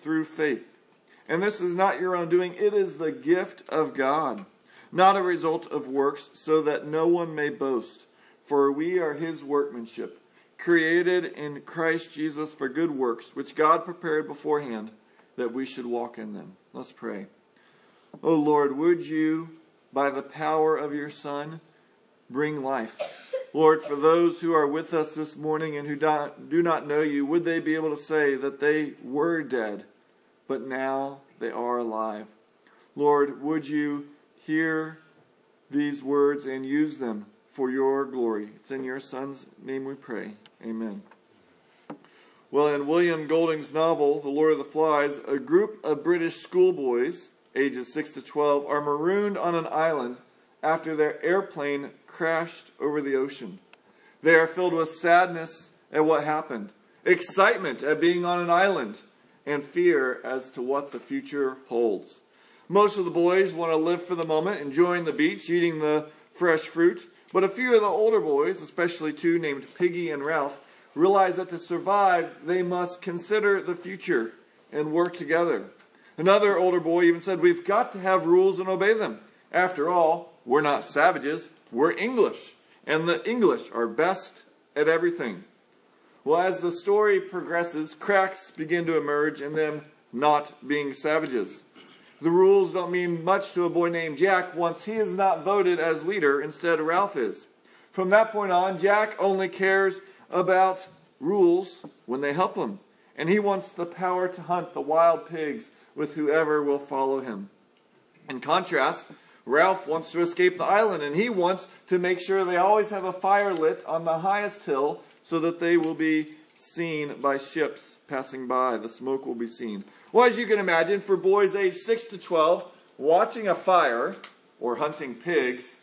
through faith. And this is not your own doing, it is the gift of God, not a result of works, so that no one may boast. For we are his workmanship, created in Christ Jesus for good works, which God prepared beforehand that we should walk in them. Let's pray. O Lord, would you, by the power of your Son, bring life? Lord, for those who are with us this morning and who do not know you, would they be able to say that they were dead, but now they are alive? Lord, would you hear these words and use them for your glory? It's in your Son's name we pray. Amen. Well, in William Golding's novel, The Lord of the Flies, a group of British schoolboys, ages 6 to 12, are marooned on an island after their airplane crashed over the ocean. They are filled with sadness at what happened, excitement at being on an island, and fear as to what the future holds. Most of the boys want to live for the moment, enjoying the beach, eating the fresh fruit. But a few of the older boys, especially two named Piggy and Ralph, realize that to survive, they must consider the future and work together. Another older boy even said, We've got to have rules and obey them. After all, we're not savages, we're English. And the English are best at everything. Well, as the story progresses, cracks begin to emerge in them not being savages. The rules don't mean much to a boy named Jack once he is not voted as leader, instead, Ralph is. From that point on, Jack only cares about rules when they help him, and he wants the power to hunt the wild pigs with whoever will follow him. In contrast, Ralph wants to escape the island and he wants to make sure they always have a fire lit on the highest hill so that they will be seen by ships passing by. The smoke will be seen. Well, as you can imagine, for boys aged 6 to 12, watching a fire or hunting pigs,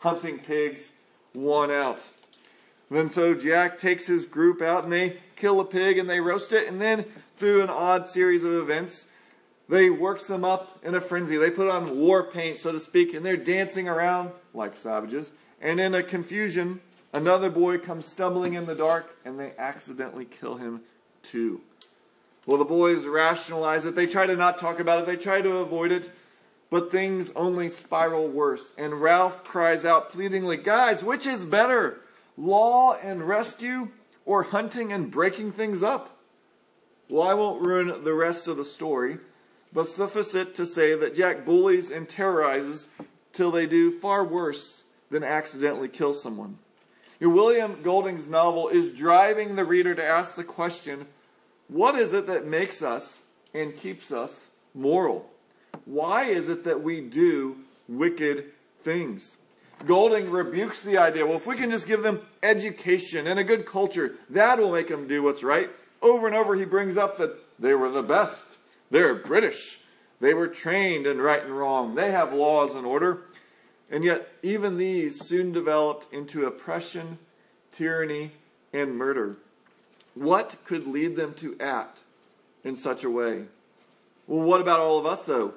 hunting pigs won out. Then so Jack takes his group out and they kill a pig and they roast it, and then through an odd series of events, they works them up in a frenzy. They put on war paint, so to speak, and they're dancing around like savages. And in a confusion, another boy comes stumbling in the dark, and they accidentally kill him too. Well, the boys rationalize it. They try to not talk about it. They try to avoid it. But things only spiral worse. And Ralph cries out pleadingly, Guys, which is better? Law and rescue or hunting and breaking things up? Well, I won't ruin the rest of the story. But suffice it to say that Jack bullies and terrorizes till they do far worse than accidentally kill someone. William Golding's novel is driving the reader to ask the question what is it that makes us and keeps us moral? Why is it that we do wicked things? Golding rebukes the idea well, if we can just give them education and a good culture, that will make them do what's right. Over and over, he brings up that they were the best they're British. They were trained in right and wrong. They have laws and order. And yet, even these soon developed into oppression, tyranny, and murder. What could lead them to act in such a way? Well, what about all of us, though?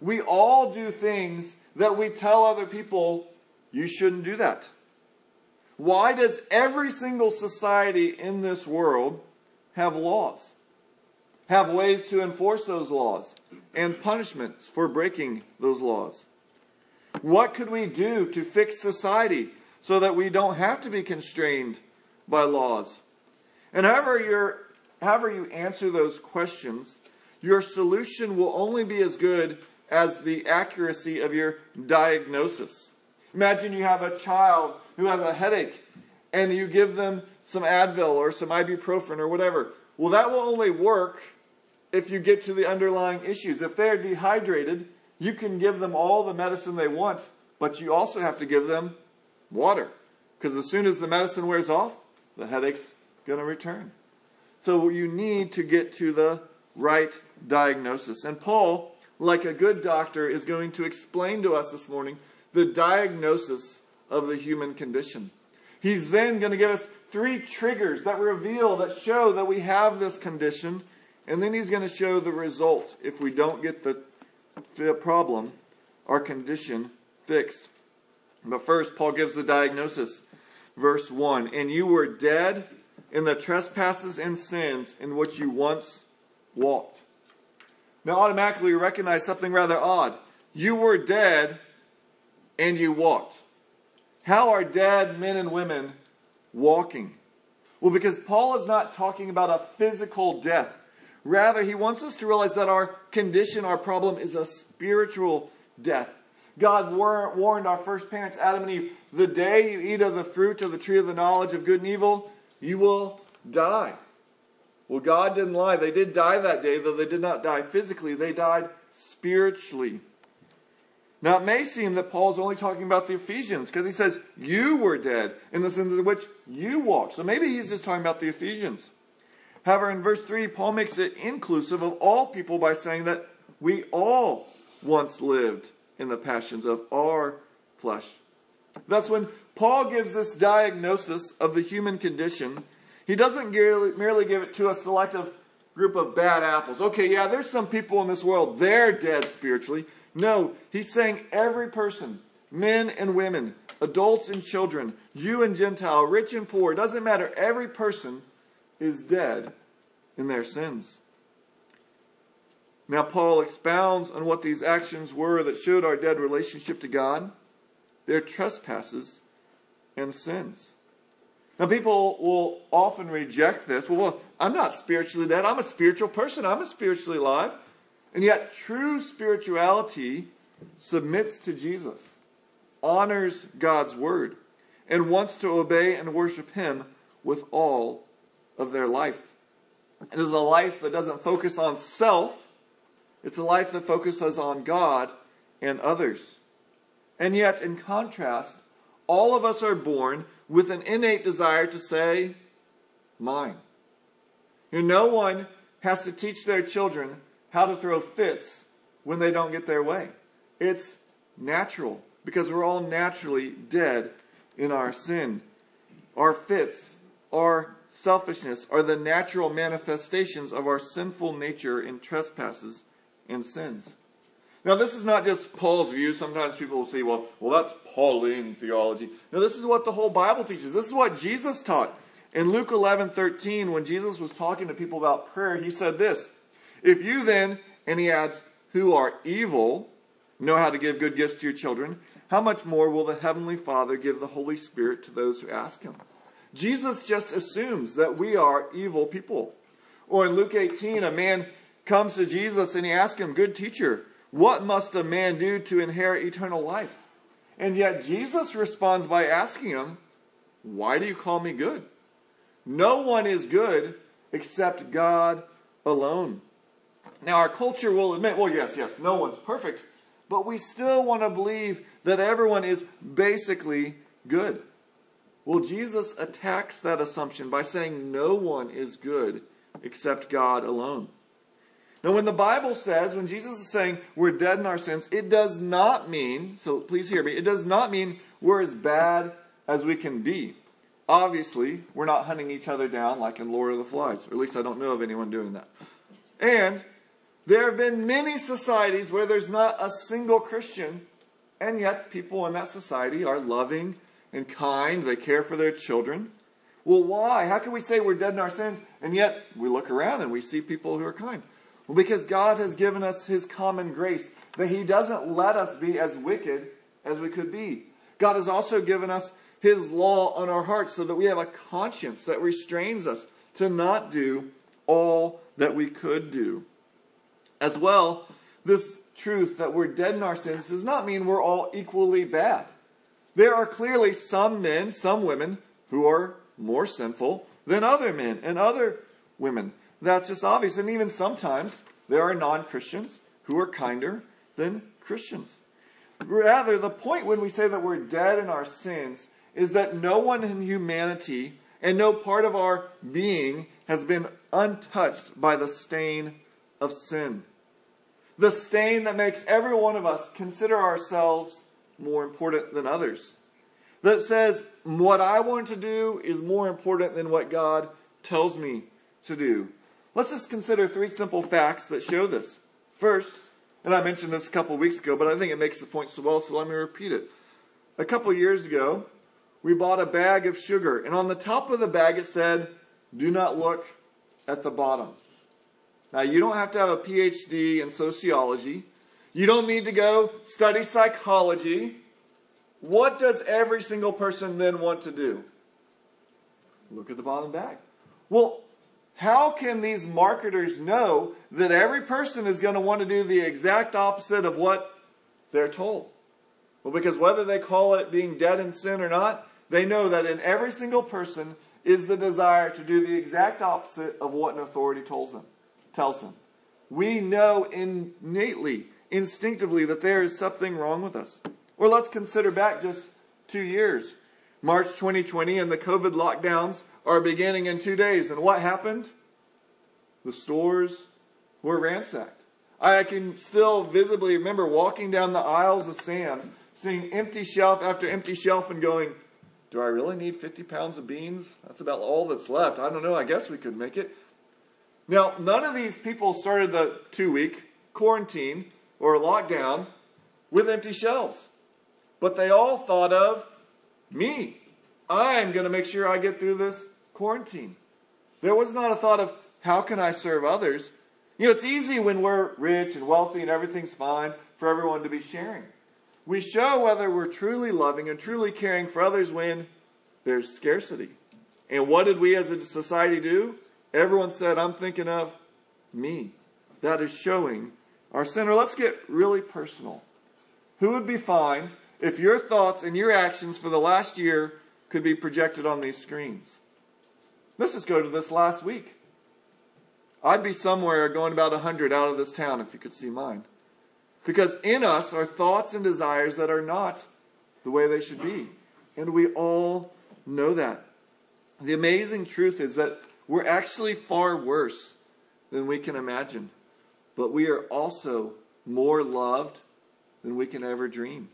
We all do things that we tell other people you shouldn't do that. Why does every single society in this world have laws? Have ways to enforce those laws and punishments for breaking those laws. What could we do to fix society so that we don't have to be constrained by laws? And however you're however you answer those questions, your solution will only be as good as the accuracy of your diagnosis. Imagine you have a child who has a headache and you give them some Advil or some ibuprofen or whatever. Well, that will only work if you get to the underlying issues. If they're dehydrated, you can give them all the medicine they want, but you also have to give them water. Because as soon as the medicine wears off, the headache's going to return. So you need to get to the right diagnosis. And Paul, like a good doctor, is going to explain to us this morning the diagnosis of the human condition. He's then going to give us three triggers that reveal, that show that we have this condition. And then he's going to show the results if we don't get the, the problem, our condition fixed. But first, Paul gives the diagnosis. Verse 1 And you were dead in the trespasses and sins in which you once walked. Now, automatically, you recognize something rather odd. You were dead and you walked. How are dead men and women walking? Well, because Paul is not talking about a physical death. Rather, he wants us to realize that our condition, our problem, is a spiritual death. God warned our first parents, Adam and Eve, the day you eat of the fruit of the tree of the knowledge of good and evil, you will die. Well, God didn't lie. They did die that day, though they did not die physically, they died spiritually. Now, it may seem that Paul's only talking about the Ephesians because he says, You were dead in the sins in which you walked. So maybe he's just talking about the Ephesians. However, in verse 3, Paul makes it inclusive of all people by saying that we all once lived in the passions of our flesh. Thus, when Paul gives this diagnosis of the human condition, he doesn't merely give it to a selective group of bad apples. Okay, yeah, there's some people in this world, they're dead spiritually. No, he's saying every person, men and women, adults and children, Jew and Gentile, rich and poor, doesn't matter. Every person is dead in their sins. Now, Paul expounds on what these actions were that showed our dead relationship to God, their trespasses and sins. Now, people will often reject this. Well, well, I'm not spiritually dead. I'm a spiritual person. I'm a spiritually alive. And yet, true spirituality submits to Jesus, honors God's word, and wants to obey and worship Him with all of their life. It is a life that doesn't focus on self, it's a life that focuses on God and others. And yet, in contrast, all of us are born with an innate desire to say, mine. You know, no one has to teach their children how to throw fits when they don't get their way. It's natural because we're all naturally dead in our sin. Our fits, our selfishness are the natural manifestations of our sinful nature in trespasses and sins. Now, this is not just Paul's view. Sometimes people will say, well, well, that's Pauline theology. No, this is what the whole Bible teaches. This is what Jesus taught. In Luke 11, 13, when Jesus was talking to people about prayer, he said this if you then, and he adds, who are evil, know how to give good gifts to your children, how much more will the Heavenly Father give the Holy Spirit to those who ask Him? Jesus just assumes that we are evil people. Or in Luke 18, a man comes to Jesus and he asks him, Good teacher, what must a man do to inherit eternal life? And yet Jesus responds by asking him, Why do you call me good? No one is good except God alone. Now, our culture will admit, well, yes, yes, no one's perfect, but we still want to believe that everyone is basically good. Well, Jesus attacks that assumption by saying no one is good except God alone. Now, when the Bible says, when Jesus is saying we're dead in our sins, it does not mean, so please hear me, it does not mean we're as bad as we can be. Obviously, we're not hunting each other down like in Lord of the Flies, or at least I don't know of anyone doing that. And there have been many societies where there's not a single Christian, and yet people in that society are loving and kind. They care for their children. Well, why? How can we say we're dead in our sins, and yet we look around and we see people who are kind? Well, because God has given us His common grace, that He doesn't let us be as wicked as we could be. God has also given us His law on our hearts so that we have a conscience that restrains us to not do all that we could do. As well, this truth that we're dead in our sins does not mean we're all equally bad. There are clearly some men, some women, who are more sinful than other men and other women. That's just obvious. And even sometimes there are non Christians who are kinder than Christians. Rather, the point when we say that we're dead in our sins is that no one in humanity and no part of our being has been untouched by the stain of sin. The stain that makes every one of us consider ourselves more important than others. That says, what I want to do is more important than what God tells me to do. Let's just consider three simple facts that show this. First, and I mentioned this a couple weeks ago, but I think it makes the point so well, so let me repeat it. A couple years ago, we bought a bag of sugar, and on the top of the bag it said, Do not look at the bottom. Now, you don't have to have a PhD in sociology. You don't need to go study psychology. What does every single person then want to do? Look at the bottom bag. Well, how can these marketers know that every person is going to want to do the exact opposite of what they're told? Well, because whether they call it being dead in sin or not, they know that in every single person is the desire to do the exact opposite of what an authority tells them. Tells them. We know innately, instinctively, that there is something wrong with us. Or let's consider back just two years. March 2020 and the COVID lockdowns are beginning in two days. And what happened? The stores were ransacked. I can still visibly remember walking down the aisles of Sam's, seeing empty shelf after empty shelf, and going, Do I really need 50 pounds of beans? That's about all that's left. I don't know. I guess we could make it. Now, none of these people started the two week quarantine or a lockdown with empty shelves, but they all thought of me. I'm going to make sure I get through this quarantine. There was not a thought of how can I serve others. You know, it's easy when we're rich and wealthy and everything's fine for everyone to be sharing. We show whether we're truly loving and truly caring for others when there's scarcity. And what did we as a society do? Everyone said, I'm thinking of me. That is showing our sin. Or let's get really personal. Who would be fine if your thoughts and your actions for the last year could be projected on these screens? Let's just go to this last week. I'd be somewhere going about 100 out of this town if you could see mine. Because in us are thoughts and desires that are not the way they should be. And we all know that. The amazing truth is that we're actually far worse than we can imagine. But we are also more loved than we can ever dream.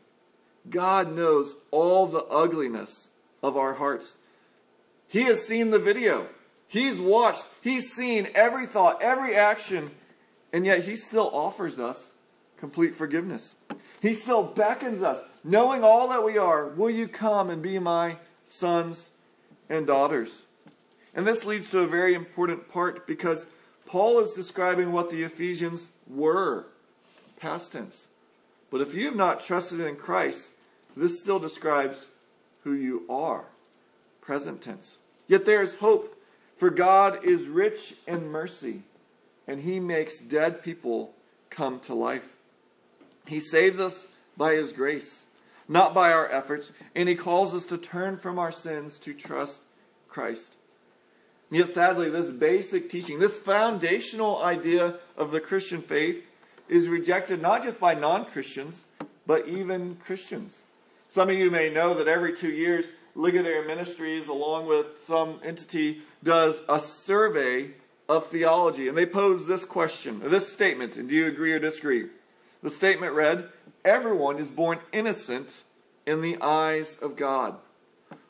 God knows all the ugliness of our hearts. He has seen the video. He's watched. He's seen every thought, every action, and yet He still offers us complete forgiveness. He still beckons us, knowing all that we are. Will you come and be my sons and daughters? And this leads to a very important part because Paul is describing what the Ephesians were, past tense. But if you have not trusted in Christ, this still describes who you are, present tense. Yet there is hope, for God is rich in mercy, and he makes dead people come to life. He saves us by his grace, not by our efforts, and he calls us to turn from our sins to trust Christ. Yet sadly, this basic teaching, this foundational idea of the Christian faith, is rejected not just by non Christians, but even Christians. Some of you may know that every two years, Ligonier Ministries, along with some entity, does a survey of theology. And they pose this question, this statement, and do you agree or disagree? The statement read, Everyone is born innocent in the eyes of God.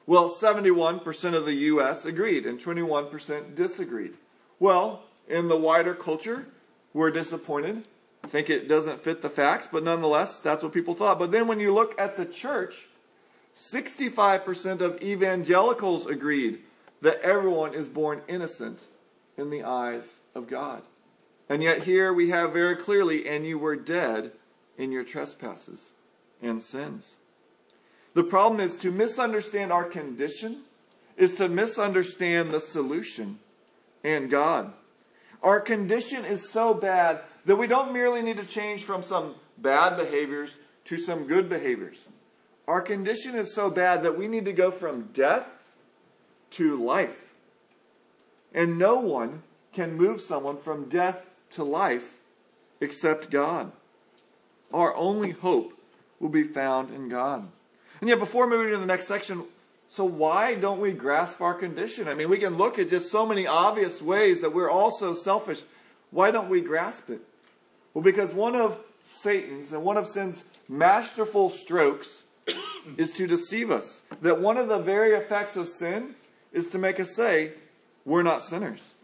Well, 71% of the U.S. agreed and 21% disagreed. Well, in the wider culture, we're disappointed. I think it doesn't fit the facts, but nonetheless, that's what people thought. But then when you look at the church, 65% of evangelicals agreed that everyone is born innocent in the eyes of God. And yet here we have very clearly, and you were dead in your trespasses and sins. The problem is to misunderstand our condition is to misunderstand the solution and God. Our condition is so bad that we don't merely need to change from some bad behaviors to some good behaviors. Our condition is so bad that we need to go from death to life. And no one can move someone from death to life except God. Our only hope will be found in God. And yet, before moving to the next section, so why don't we grasp our condition? I mean, we can look at just so many obvious ways that we're all so selfish. Why don't we grasp it? Well, because one of Satan's and one of sin's masterful strokes is to deceive us. That one of the very effects of sin is to make us say, we're not sinners.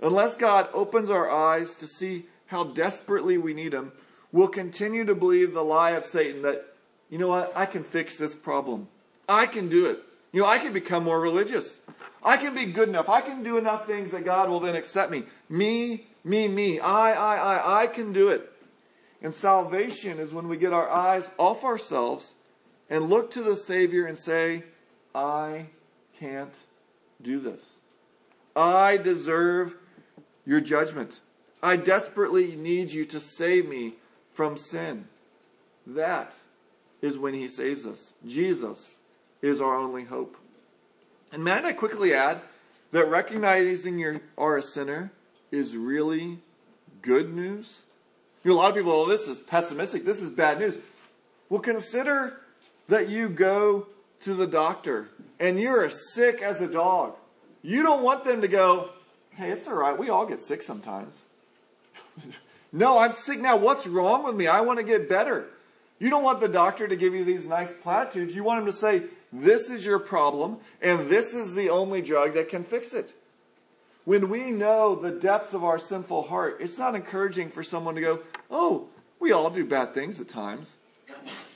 Unless God opens our eyes to see how desperately we need Him, we'll continue to believe the lie of Satan that, you know what, I can fix this problem. I can do it. You know, I can become more religious. I can be good enough. I can do enough things that God will then accept me. Me, me, me. I, I, I, I can do it. And salvation is when we get our eyes off ourselves and look to the Savior and say, I can't do this. I deserve your judgment. I desperately need you to save me from sin. That is when he saves us. Jesus is our only hope. And might I quickly add that recognizing you are a sinner is really good news? You know, a lot of people, well, this is pessimistic, this is bad news. Well, consider that you go to the doctor and you're as sick as a dog. You don't want them to go, hey, it's all right, we all get sick sometimes. no, I'm sick now. What's wrong with me? I want to get better. You don't want the doctor to give you these nice platitudes. You want him to say, this is your problem, and this is the only drug that can fix it. When we know the depth of our sinful heart, it's not encouraging for someone to go, oh, we all do bad things at times.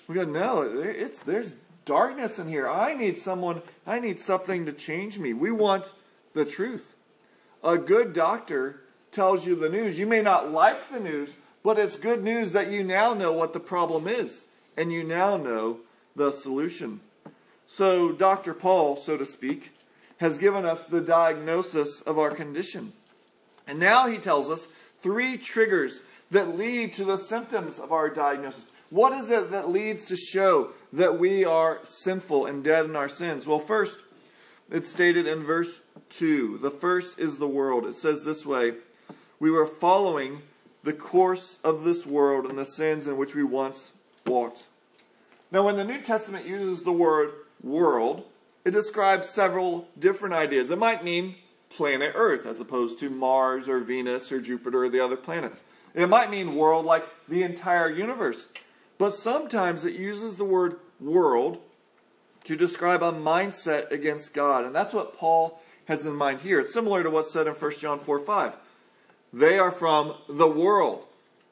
We go, no, it's, there's darkness in here. I need someone, I need something to change me. We want the truth. A good doctor tells you the news. You may not like the news, but it's good news that you now know what the problem is and you now know the solution. So, Dr. Paul, so to speak, has given us the diagnosis of our condition. And now he tells us three triggers that lead to the symptoms of our diagnosis. What is it that leads to show that we are sinful and dead in our sins? Well, first, it's stated in verse 2. The first is the world. It says this way We were following the course of this world and the sins in which we once walked. Now, when the New Testament uses the word world, it describes several different ideas. It might mean planet Earth as opposed to Mars or Venus or Jupiter or the other planets. It might mean world like the entire universe. But sometimes it uses the word world to describe a mindset against God. And that's what Paul has in mind here. It's similar to what's said in 1 John 4 5. They are from the world.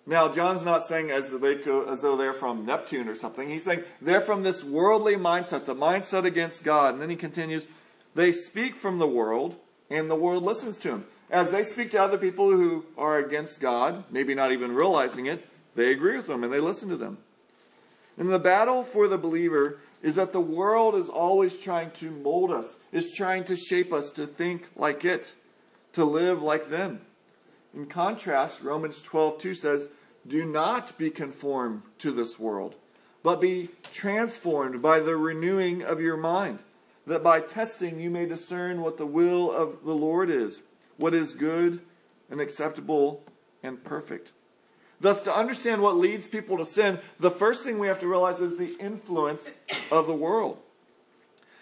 Now, John's not saying as, go, as though they're from Neptune or something. He's saying they're from this worldly mindset, the mindset against God. And then he continues, they speak from the world, and the world listens to them. As they speak to other people who are against God, maybe not even realizing it, they agree with them and they listen to them. And the battle for the believer is that the world is always trying to mold us, is trying to shape us to think like it, to live like them. In contrast, Romans 12:2 says, do not be conformed to this world, but be transformed by the renewing of your mind, that by testing you may discern what the will of the Lord is, what is good and acceptable and perfect. Thus, to understand what leads people to sin, the first thing we have to realize is the influence of the world.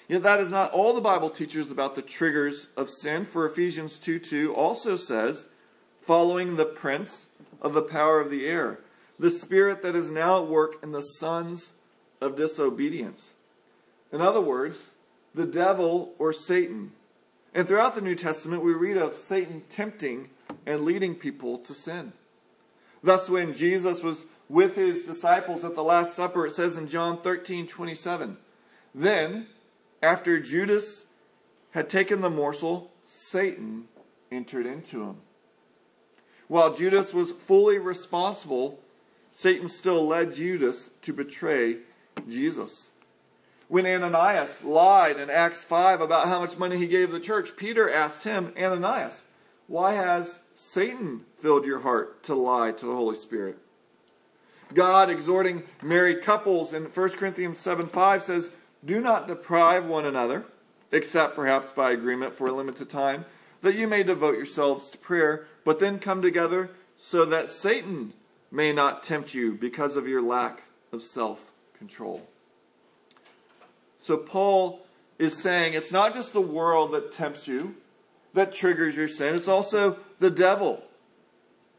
Yet that is not all the Bible teaches about the triggers of sin, for Ephesians 2 2 also says, following the prince of the power of the air, the spirit that is now at work in the sons of disobedience. In other words, the devil or Satan. And throughout the New Testament, we read of Satan tempting and leading people to sin. Thus, when Jesus was with his disciples at the Last Supper, it says in John 13 27, Then, after Judas had taken the morsel, Satan entered into him. While Judas was fully responsible, Satan still led Judas to betray Jesus. When Ananias lied in Acts 5 about how much money he gave the church, Peter asked him, Ananias, why has Satan filled your heart to lie to the Holy Spirit? God, exhorting married couples in 1 Corinthians 7 5 says, Do not deprive one another, except perhaps by agreement for a limited time, that you may devote yourselves to prayer, but then come together so that Satan may not tempt you because of your lack of self control. So, Paul is saying it's not just the world that tempts you, that triggers your sin, it's also the devil.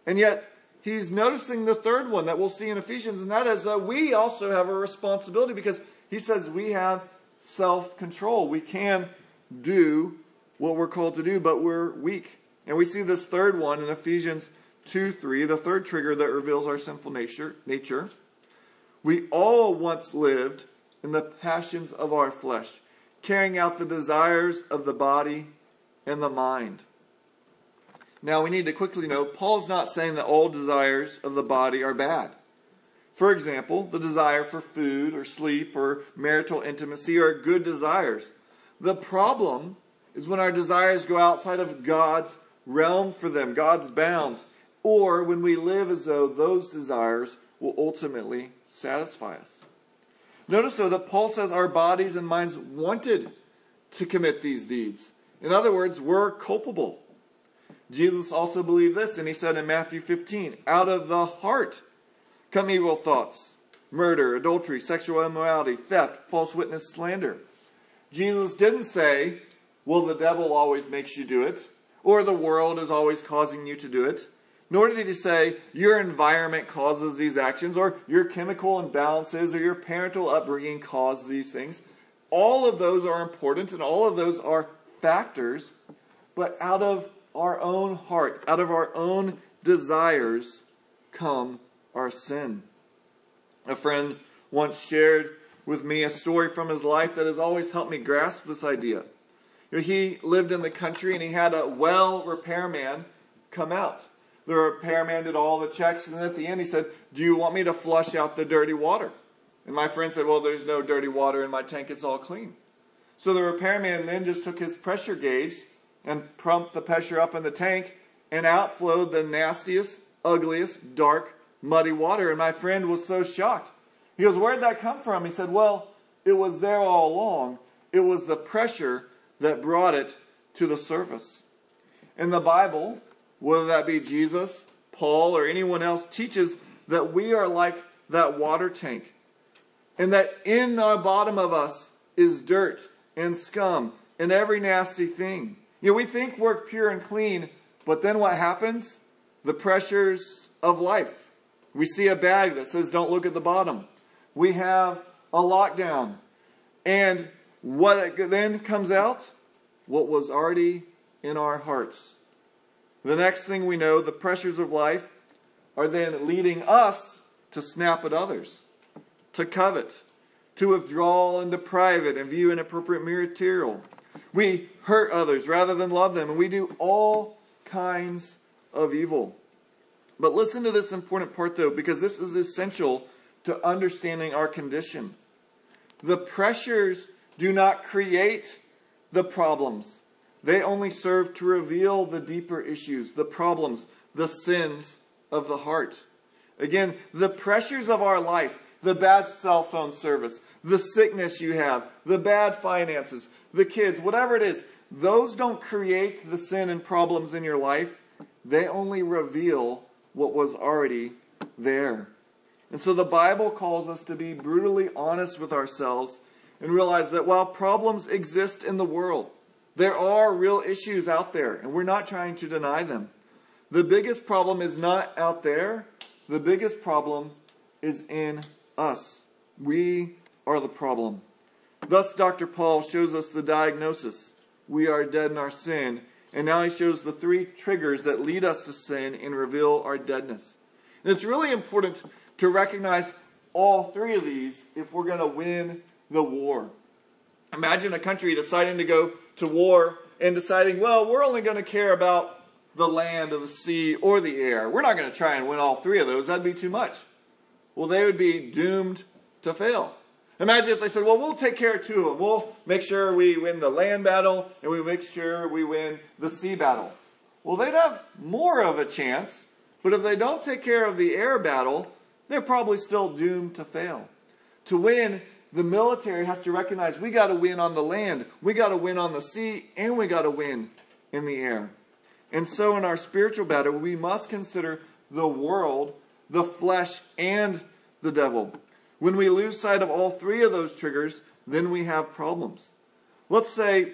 And yet, he's noticing the third one that we'll see in Ephesians, and that is that we also have a responsibility because he says we have self control. We can do what we're called to do, but we're weak. And we see this third one in Ephesians 2 3, the third trigger that reveals our sinful nature. nature. We all once lived in the passions of our flesh, carrying out the desires of the body and the mind. Now we need to quickly note Paul's not saying that all desires of the body are bad. For example, the desire for food or sleep or marital intimacy are good desires. The problem is when our desires go outside of God's realm for them, God's bounds, or when we live as though those desires will ultimately satisfy us. Notice, though, that Paul says our bodies and minds wanted to commit these deeds. In other words, we're culpable. Jesus also believed this, and he said in Matthew 15, Out of the heart come evil thoughts, murder, adultery, sexual immorality, theft, false witness, slander. Jesus didn't say, Well, the devil always makes you do it, or the world is always causing you to do it. Nor did he say, Your environment causes these actions, or your chemical imbalances, or your parental upbringing cause these things. All of those are important, and all of those are factors, but out of our own heart, out of our own desires, come our sin. A friend once shared with me a story from his life that has always helped me grasp this idea. He lived in the country and he had a well repairman come out. The repairman did all the checks, and at the end he said, Do you want me to flush out the dirty water? And my friend said, Well, there's no dirty water in my tank, it's all clean. So the repairman then just took his pressure gauge and pumped the pressure up in the tank, and out flowed the nastiest, ugliest, dark, muddy water. And my friend was so shocked. He goes, Where'd that come from? He said, Well, it was there all along. It was the pressure that brought it to the surface. In the Bible, whether that be Jesus, Paul, or anyone else, teaches that we are like that water tank. And that in the bottom of us is dirt and scum and every nasty thing. You know, we think we're pure and clean, but then what happens? The pressures of life. We see a bag that says, don't look at the bottom. We have a lockdown. And what then comes out? What was already in our hearts. The next thing we know, the pressures of life are then leading us to snap at others, to covet, to withdraw into private and view inappropriate material. We hurt others rather than love them, and we do all kinds of evil. But listen to this important part, though, because this is essential to understanding our condition. The pressures do not create the problems, they only serve to reveal the deeper issues, the problems, the sins of the heart. Again, the pressures of our life, the bad cell phone service, the sickness you have, the bad finances, the kids, whatever it is, those don't create the sin and problems in your life. They only reveal what was already there. And so the Bible calls us to be brutally honest with ourselves and realize that while problems exist in the world, there are real issues out there, and we're not trying to deny them. The biggest problem is not out there, the biggest problem is in us. We are the problem. Thus, Dr. Paul shows us the diagnosis. We are dead in our sin. And now he shows the three triggers that lead us to sin and reveal our deadness. And it's really important to recognize all three of these if we're going to win the war. Imagine a country deciding to go to war and deciding, well, we're only going to care about the land or the sea or the air. We're not going to try and win all three of those. That'd be too much. Well, they would be doomed to fail. Imagine if they said, well, we'll take care of two of them. We'll make sure we win the land battle and we make sure we win the sea battle. well, they'd have more of a chance. But if they don't take care of the air battle, they're probably still doomed to fail. To win, the military has to recognize we got to win on the land, we got to win on the sea, and we got to win in the air. And so, in our spiritual battle, we must consider the world, the flesh, and the devil. When we lose sight of all three of those triggers, then we have problems. Let's say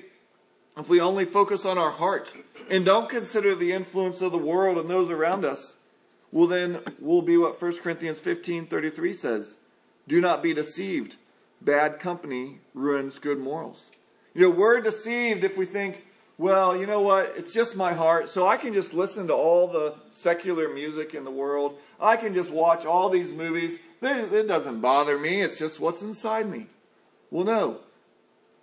if we only focus on our heart and don't consider the influence of the world and those around us, well then we'll be what 1 Corinthians 15:33 says. Do not be deceived. Bad company ruins good morals. You know, we're deceived if we think, well, you know what? It's just my heart, so I can just listen to all the secular music in the world. I can just watch all these movies. It doesn't bother me. It's just what's inside me. Well, no.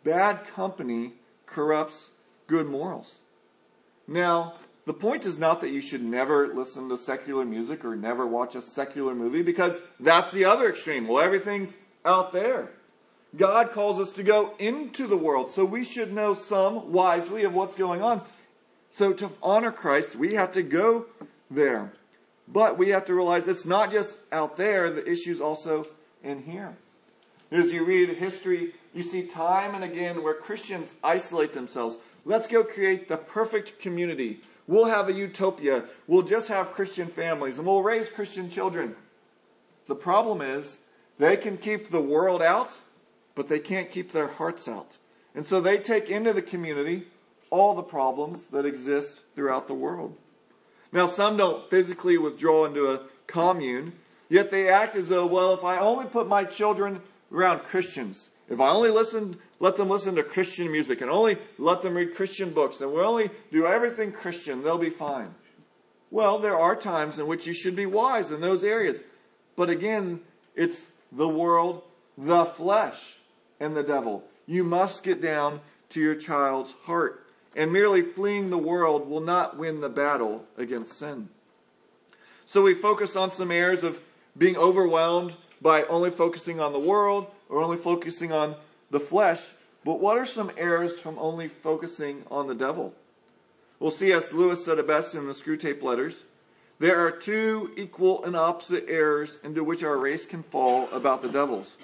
Bad company corrupts good morals. Now, the point is not that you should never listen to secular music or never watch a secular movie because that's the other extreme. Well, everything's out there. God calls us to go into the world, so we should know some wisely of what's going on. So to honor Christ, we have to go there. But we have to realize it's not just out there, the issue's also in here. As you read history, you see time and again where Christians isolate themselves. Let's go create the perfect community. We'll have a utopia. We'll just have Christian families and we'll raise Christian children. The problem is they can keep the world out, but they can't keep their hearts out. And so they take into the community all the problems that exist throughout the world. Now, some don't physically withdraw into a commune, yet they act as though, well, if I only put my children around Christians, if I only listen, let them listen to Christian music and only let them read Christian books and we only do everything Christian, they'll be fine. Well, there are times in which you should be wise in those areas. But again, it's the world, the flesh, and the devil. You must get down to your child's heart. And merely fleeing the world will not win the battle against sin. So we focus on some areas of being overwhelmed by only focusing on the world or only focusing on the flesh. But what are some errors from only focusing on the devil? Well, C.S. Lewis said it best in the Screwtape Letters. There are two equal and opposite errors into which our race can fall about the devils.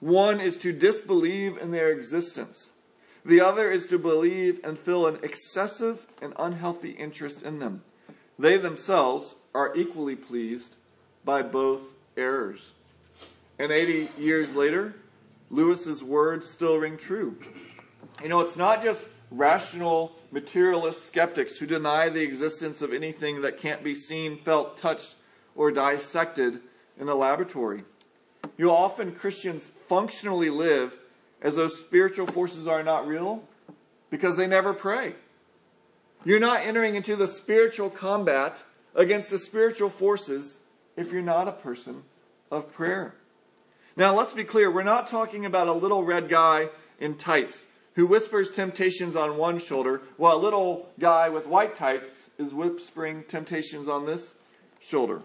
One is to disbelieve in their existence. The other is to believe and feel an excessive and unhealthy interest in them. They themselves are equally pleased by both errors. And 80 years later, Lewis's words still ring true. You know, it's not just rational materialist skeptics who deny the existence of anything that can't be seen, felt, touched, or dissected in a laboratory. You often Christians functionally live as though spiritual forces are not real because they never pray. You're not entering into the spiritual combat against the spiritual forces if you're not a person of prayer. Now, let's be clear. We're not talking about a little red guy in tights who whispers temptations on one shoulder, while a little guy with white tights is whispering temptations on this shoulder.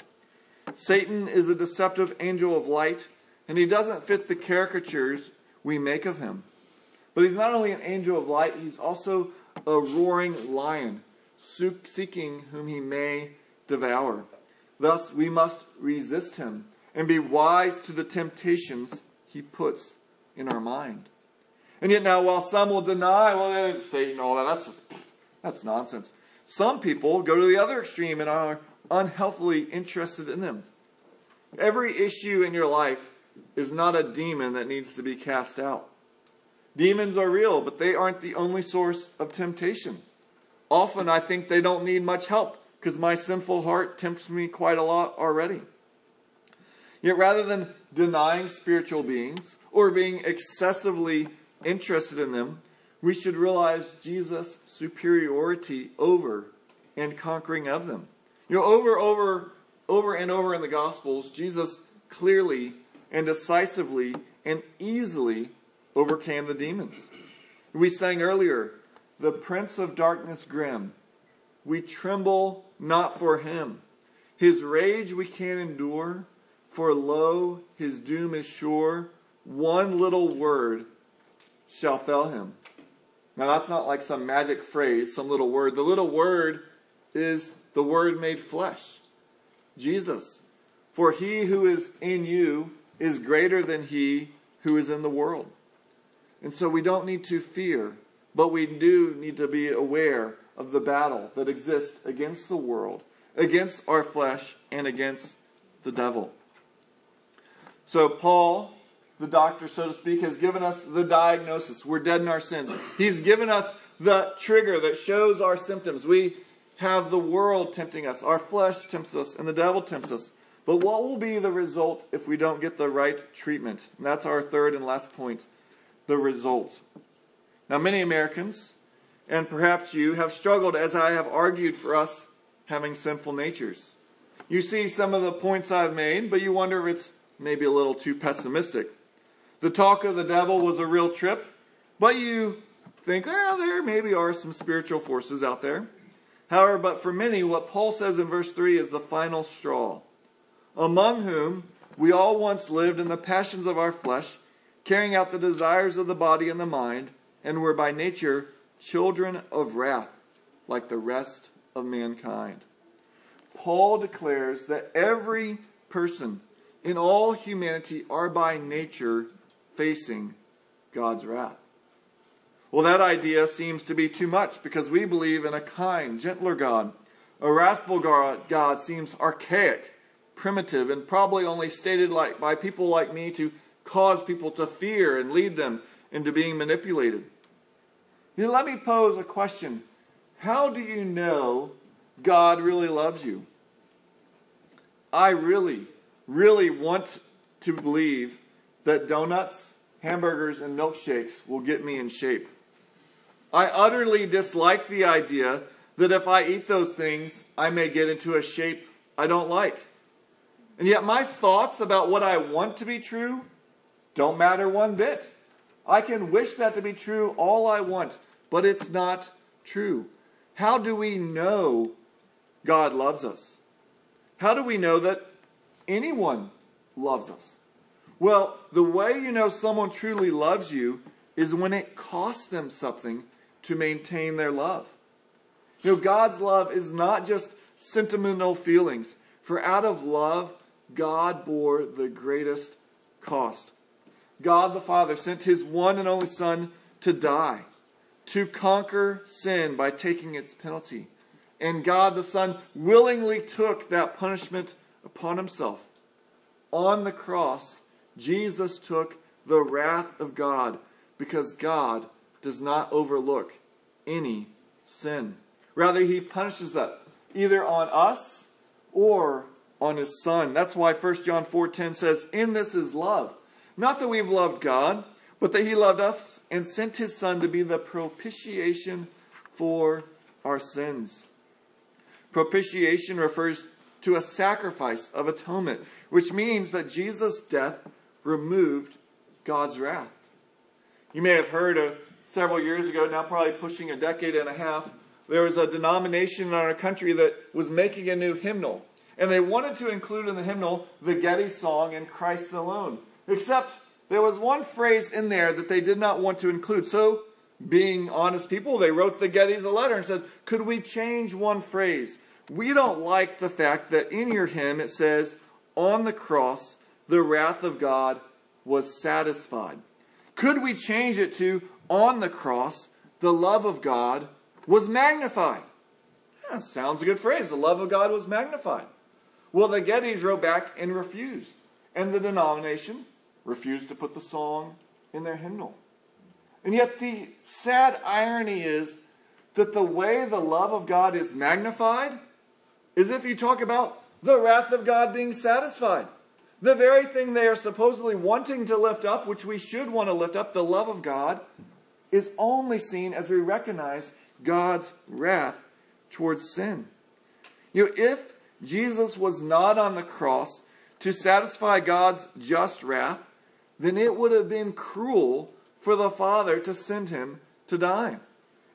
Satan is a deceptive angel of light, and he doesn't fit the caricatures we make of him. But he's not only an angel of light, he's also a roaring lion, seeking whom he may devour. Thus, we must resist him and be wise to the temptations he puts in our mind. And yet now, while some will deny, well, it's Satan, all that, that's, that's nonsense. Some people go to the other extreme and are unhealthily interested in them. Every issue in your life is not a demon that needs to be cast out. Demons are real, but they aren't the only source of temptation. Often I think they don't need much help because my sinful heart tempts me quite a lot already. Yet rather than denying spiritual beings or being excessively interested in them, we should realize Jesus' superiority over and conquering of them. You know, over, over, over and over in the Gospels, Jesus clearly and decisively and easily overcame the demons. We sang earlier, the Prince of Darkness grim. We tremble not for him. His rage we can't endure for lo, his doom is sure. One little word shall fell him. Now, that's not like some magic phrase, some little word. The little word is the Word made flesh, Jesus. For he who is in you is greater than he who is in the world. And so we don't need to fear, but we do need to be aware of the battle that exists against the world, against our flesh, and against the devil. So, Paul, the doctor, so to speak, has given us the diagnosis. We're dead in our sins. He's given us the trigger that shows our symptoms. We have the world tempting us, our flesh tempts us, and the devil tempts us. But what will be the result if we don't get the right treatment? And that's our third and last point the result. Now, many Americans, and perhaps you, have struggled as I have argued for us having sinful natures. You see some of the points I've made, but you wonder if it's maybe a little too pessimistic. The talk of the devil was a real trip, but you think, well, there maybe are some spiritual forces out there. However, but for many, what Paul says in verse 3 is the final straw. Among whom we all once lived in the passions of our flesh, carrying out the desires of the body and the mind, and were by nature children of wrath, like the rest of mankind. Paul declares that every person in all humanity are by nature facing God's wrath. Well, that idea seems to be too much because we believe in a kind, gentler God. A wrathful God seems archaic, primitive, and probably only stated like, by people like me to cause people to fear and lead them into being manipulated. Now, let me pose a question. How do you know God really loves you? I really, really want to believe that donuts, hamburgers, and milkshakes will get me in shape. I utterly dislike the idea that if I eat those things, I may get into a shape I don't like. And yet, my thoughts about what I want to be true don't matter one bit. I can wish that to be true all I want, but it's not true. How do we know God loves us? How do we know that anyone loves us? Well, the way you know someone truly loves you is when it costs them something to maintain their love. You know, God's love is not just sentimental feelings, for out of love, God bore the greatest cost. God the Father sent his one and only Son to die, to conquer sin by taking its penalty. And God the Son willingly took that punishment upon himself. On the cross, Jesus took the wrath of God because God does not overlook any sin. Rather, he punishes that either on us or on his son. That's why 1 John 4:10 says, "In this is love, not that we've loved God, but that he loved us and sent his son to be the propitiation for our sins." Propitiation refers to a sacrifice of atonement, which means that Jesus' death removed God's wrath. You may have heard uh, several years ago, now probably pushing a decade and a half, there was a denomination in our country that was making a new hymnal. And they wanted to include in the hymnal the Getty song In Christ Alone. Except there was one phrase in there that they did not want to include. So, being honest people, they wrote the Gettys a letter and said, Could we change one phrase? We don't like the fact that in your hymn it says, On the cross, the wrath of God was satisfied. Could we change it to, on the cross, the love of God was magnified? Yeah, sounds a good phrase. The love of God was magnified. Well, the Gettys wrote back and refused. And the denomination refused to put the song in their hymnal. And yet, the sad irony is that the way the love of God is magnified is if you talk about the wrath of God being satisfied. The very thing they are supposedly wanting to lift up, which we should want to lift up, the love of God, is only seen as we recognize God's wrath towards sin. You know, if Jesus was not on the cross to satisfy God's just wrath, then it would have been cruel for the Father to send him to die.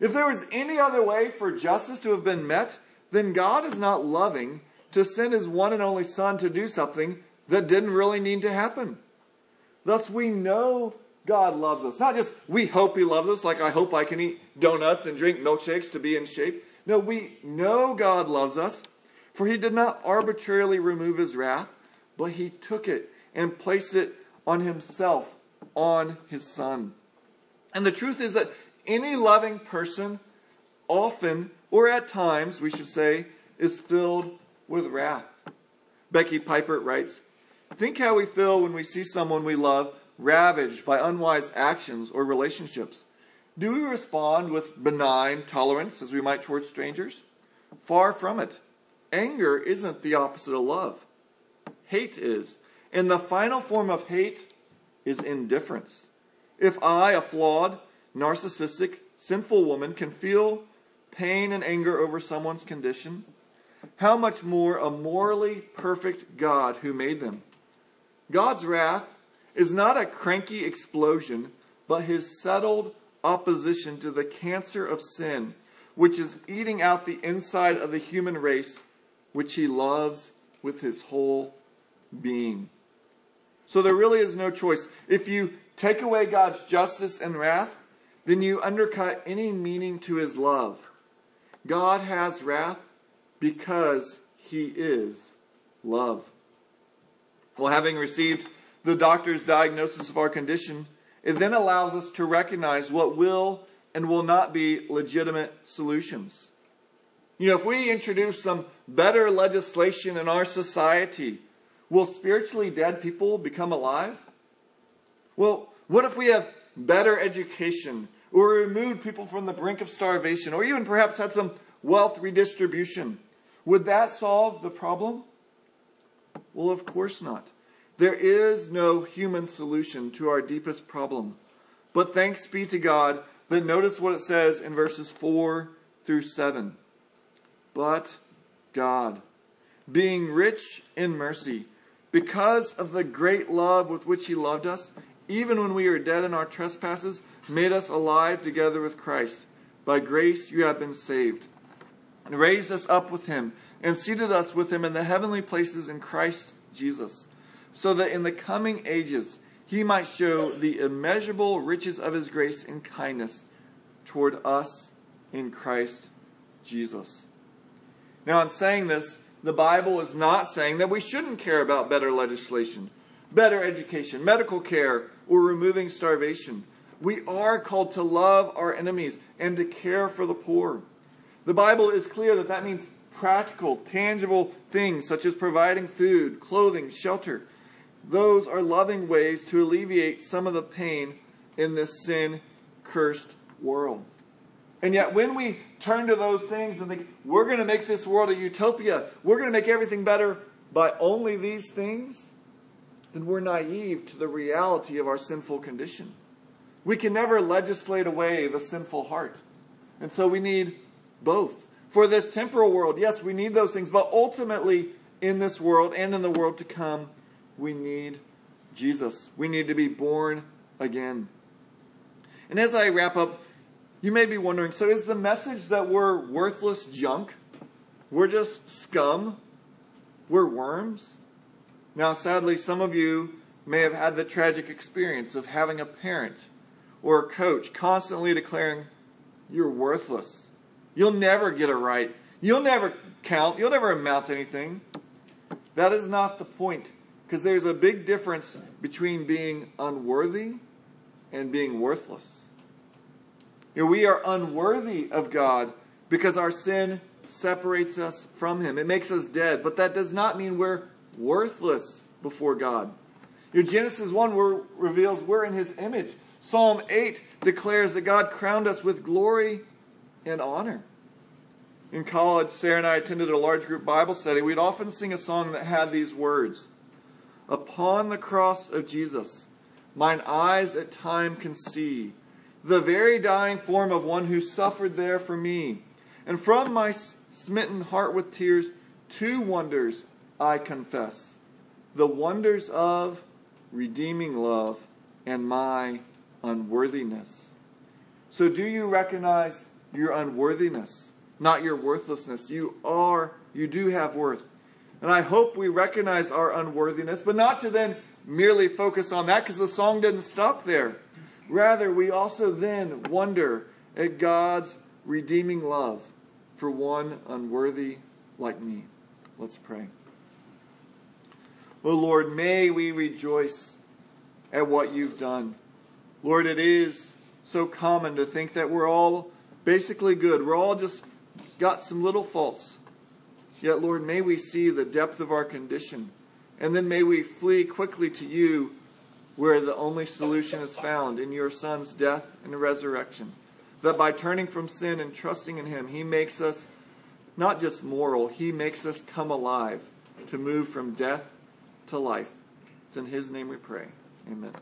If there was any other way for justice to have been met, then God is not loving to send his one and only Son to do something that didn't really need to happen. Thus, we know God loves us. Not just we hope He loves us, like I hope I can eat donuts and drink milkshakes to be in shape, No, we know God loves us, for he did not arbitrarily remove his wrath, but he took it and placed it on himself, on his son. And the truth is that any loving person often, or at times, we should say, is filled with wrath. Becky Pippert writes, Think how we feel when we see someone we love ravaged by unwise actions or relationships. Do we respond with benign tolerance as we might towards strangers? Far from it. Anger isn't the opposite of love. Hate is. And the final form of hate is indifference. If I, a flawed, narcissistic, sinful woman, can feel pain and anger over someone's condition, how much more a morally perfect God who made them? God's wrath is not a cranky explosion, but his settled opposition to the cancer of sin, which is eating out the inside of the human race, which he loves with his whole being. So there really is no choice. If you take away God's justice and wrath, then you undercut any meaning to his love. God has wrath because he is love. Well, having received the doctor's diagnosis of our condition, it then allows us to recognize what will and will not be legitimate solutions. You know, if we introduce some better legislation in our society, will spiritually dead people become alive? Well, what if we have better education or removed people from the brink of starvation or even perhaps had some wealth redistribution? Would that solve the problem? Well, of course not. There is no human solution to our deepest problem. But thanks be to God that notice what it says in verses 4 through 7. But God, being rich in mercy, because of the great love with which He loved us, even when we were dead in our trespasses, made us alive together with Christ. By grace you have been saved, and raised us up with Him, and seated us with Him in the heavenly places in Christ Jesus so that in the coming ages he might show the immeasurable riches of his grace and kindness toward us in Christ Jesus. Now, in saying this, the Bible is not saying that we shouldn't care about better legislation, better education, medical care, or removing starvation. We are called to love our enemies and to care for the poor. The Bible is clear that that means practical, tangible things such as providing food, clothing, shelter, those are loving ways to alleviate some of the pain in this sin cursed world. And yet, when we turn to those things and think, we're going to make this world a utopia, we're going to make everything better by only these things, then we're naive to the reality of our sinful condition. We can never legislate away the sinful heart. And so we need both. For this temporal world, yes, we need those things, but ultimately, in this world and in the world to come, we need Jesus. We need to be born again. And as I wrap up, you may be wondering so is the message that we're worthless junk? We're just scum? We're worms? Now, sadly, some of you may have had the tragic experience of having a parent or a coach constantly declaring, You're worthless. You'll never get it right. You'll never count. You'll never amount to anything. That is not the point. Because there's a big difference between being unworthy and being worthless. You know, we are unworthy of God because our sin separates us from Him. It makes us dead, but that does not mean we're worthless before God. You know, Genesis 1 reveals we're in His image. Psalm 8 declares that God crowned us with glory and honor. In college, Sarah and I attended a large group Bible study. We'd often sing a song that had these words upon the cross of Jesus, mine eyes at time can see the very dying form of one who suffered there for me. And from my smitten heart with tears, two wonders I confess the wonders of redeeming love and my unworthiness. So, do you recognize your unworthiness, not your worthlessness? You are, you do have worth. And I hope we recognize our unworthiness, but not to then merely focus on that because the song didn't stop there. Rather, we also then wonder at God's redeeming love for one unworthy like me. Let's pray. Oh Lord, may we rejoice at what you've done. Lord, it is so common to think that we're all basically good. We're all just got some little faults. Yet, Lord, may we see the depth of our condition. And then may we flee quickly to you where the only solution is found in your Son's death and resurrection. That by turning from sin and trusting in Him, He makes us not just moral, He makes us come alive to move from death to life. It's in His name we pray. Amen.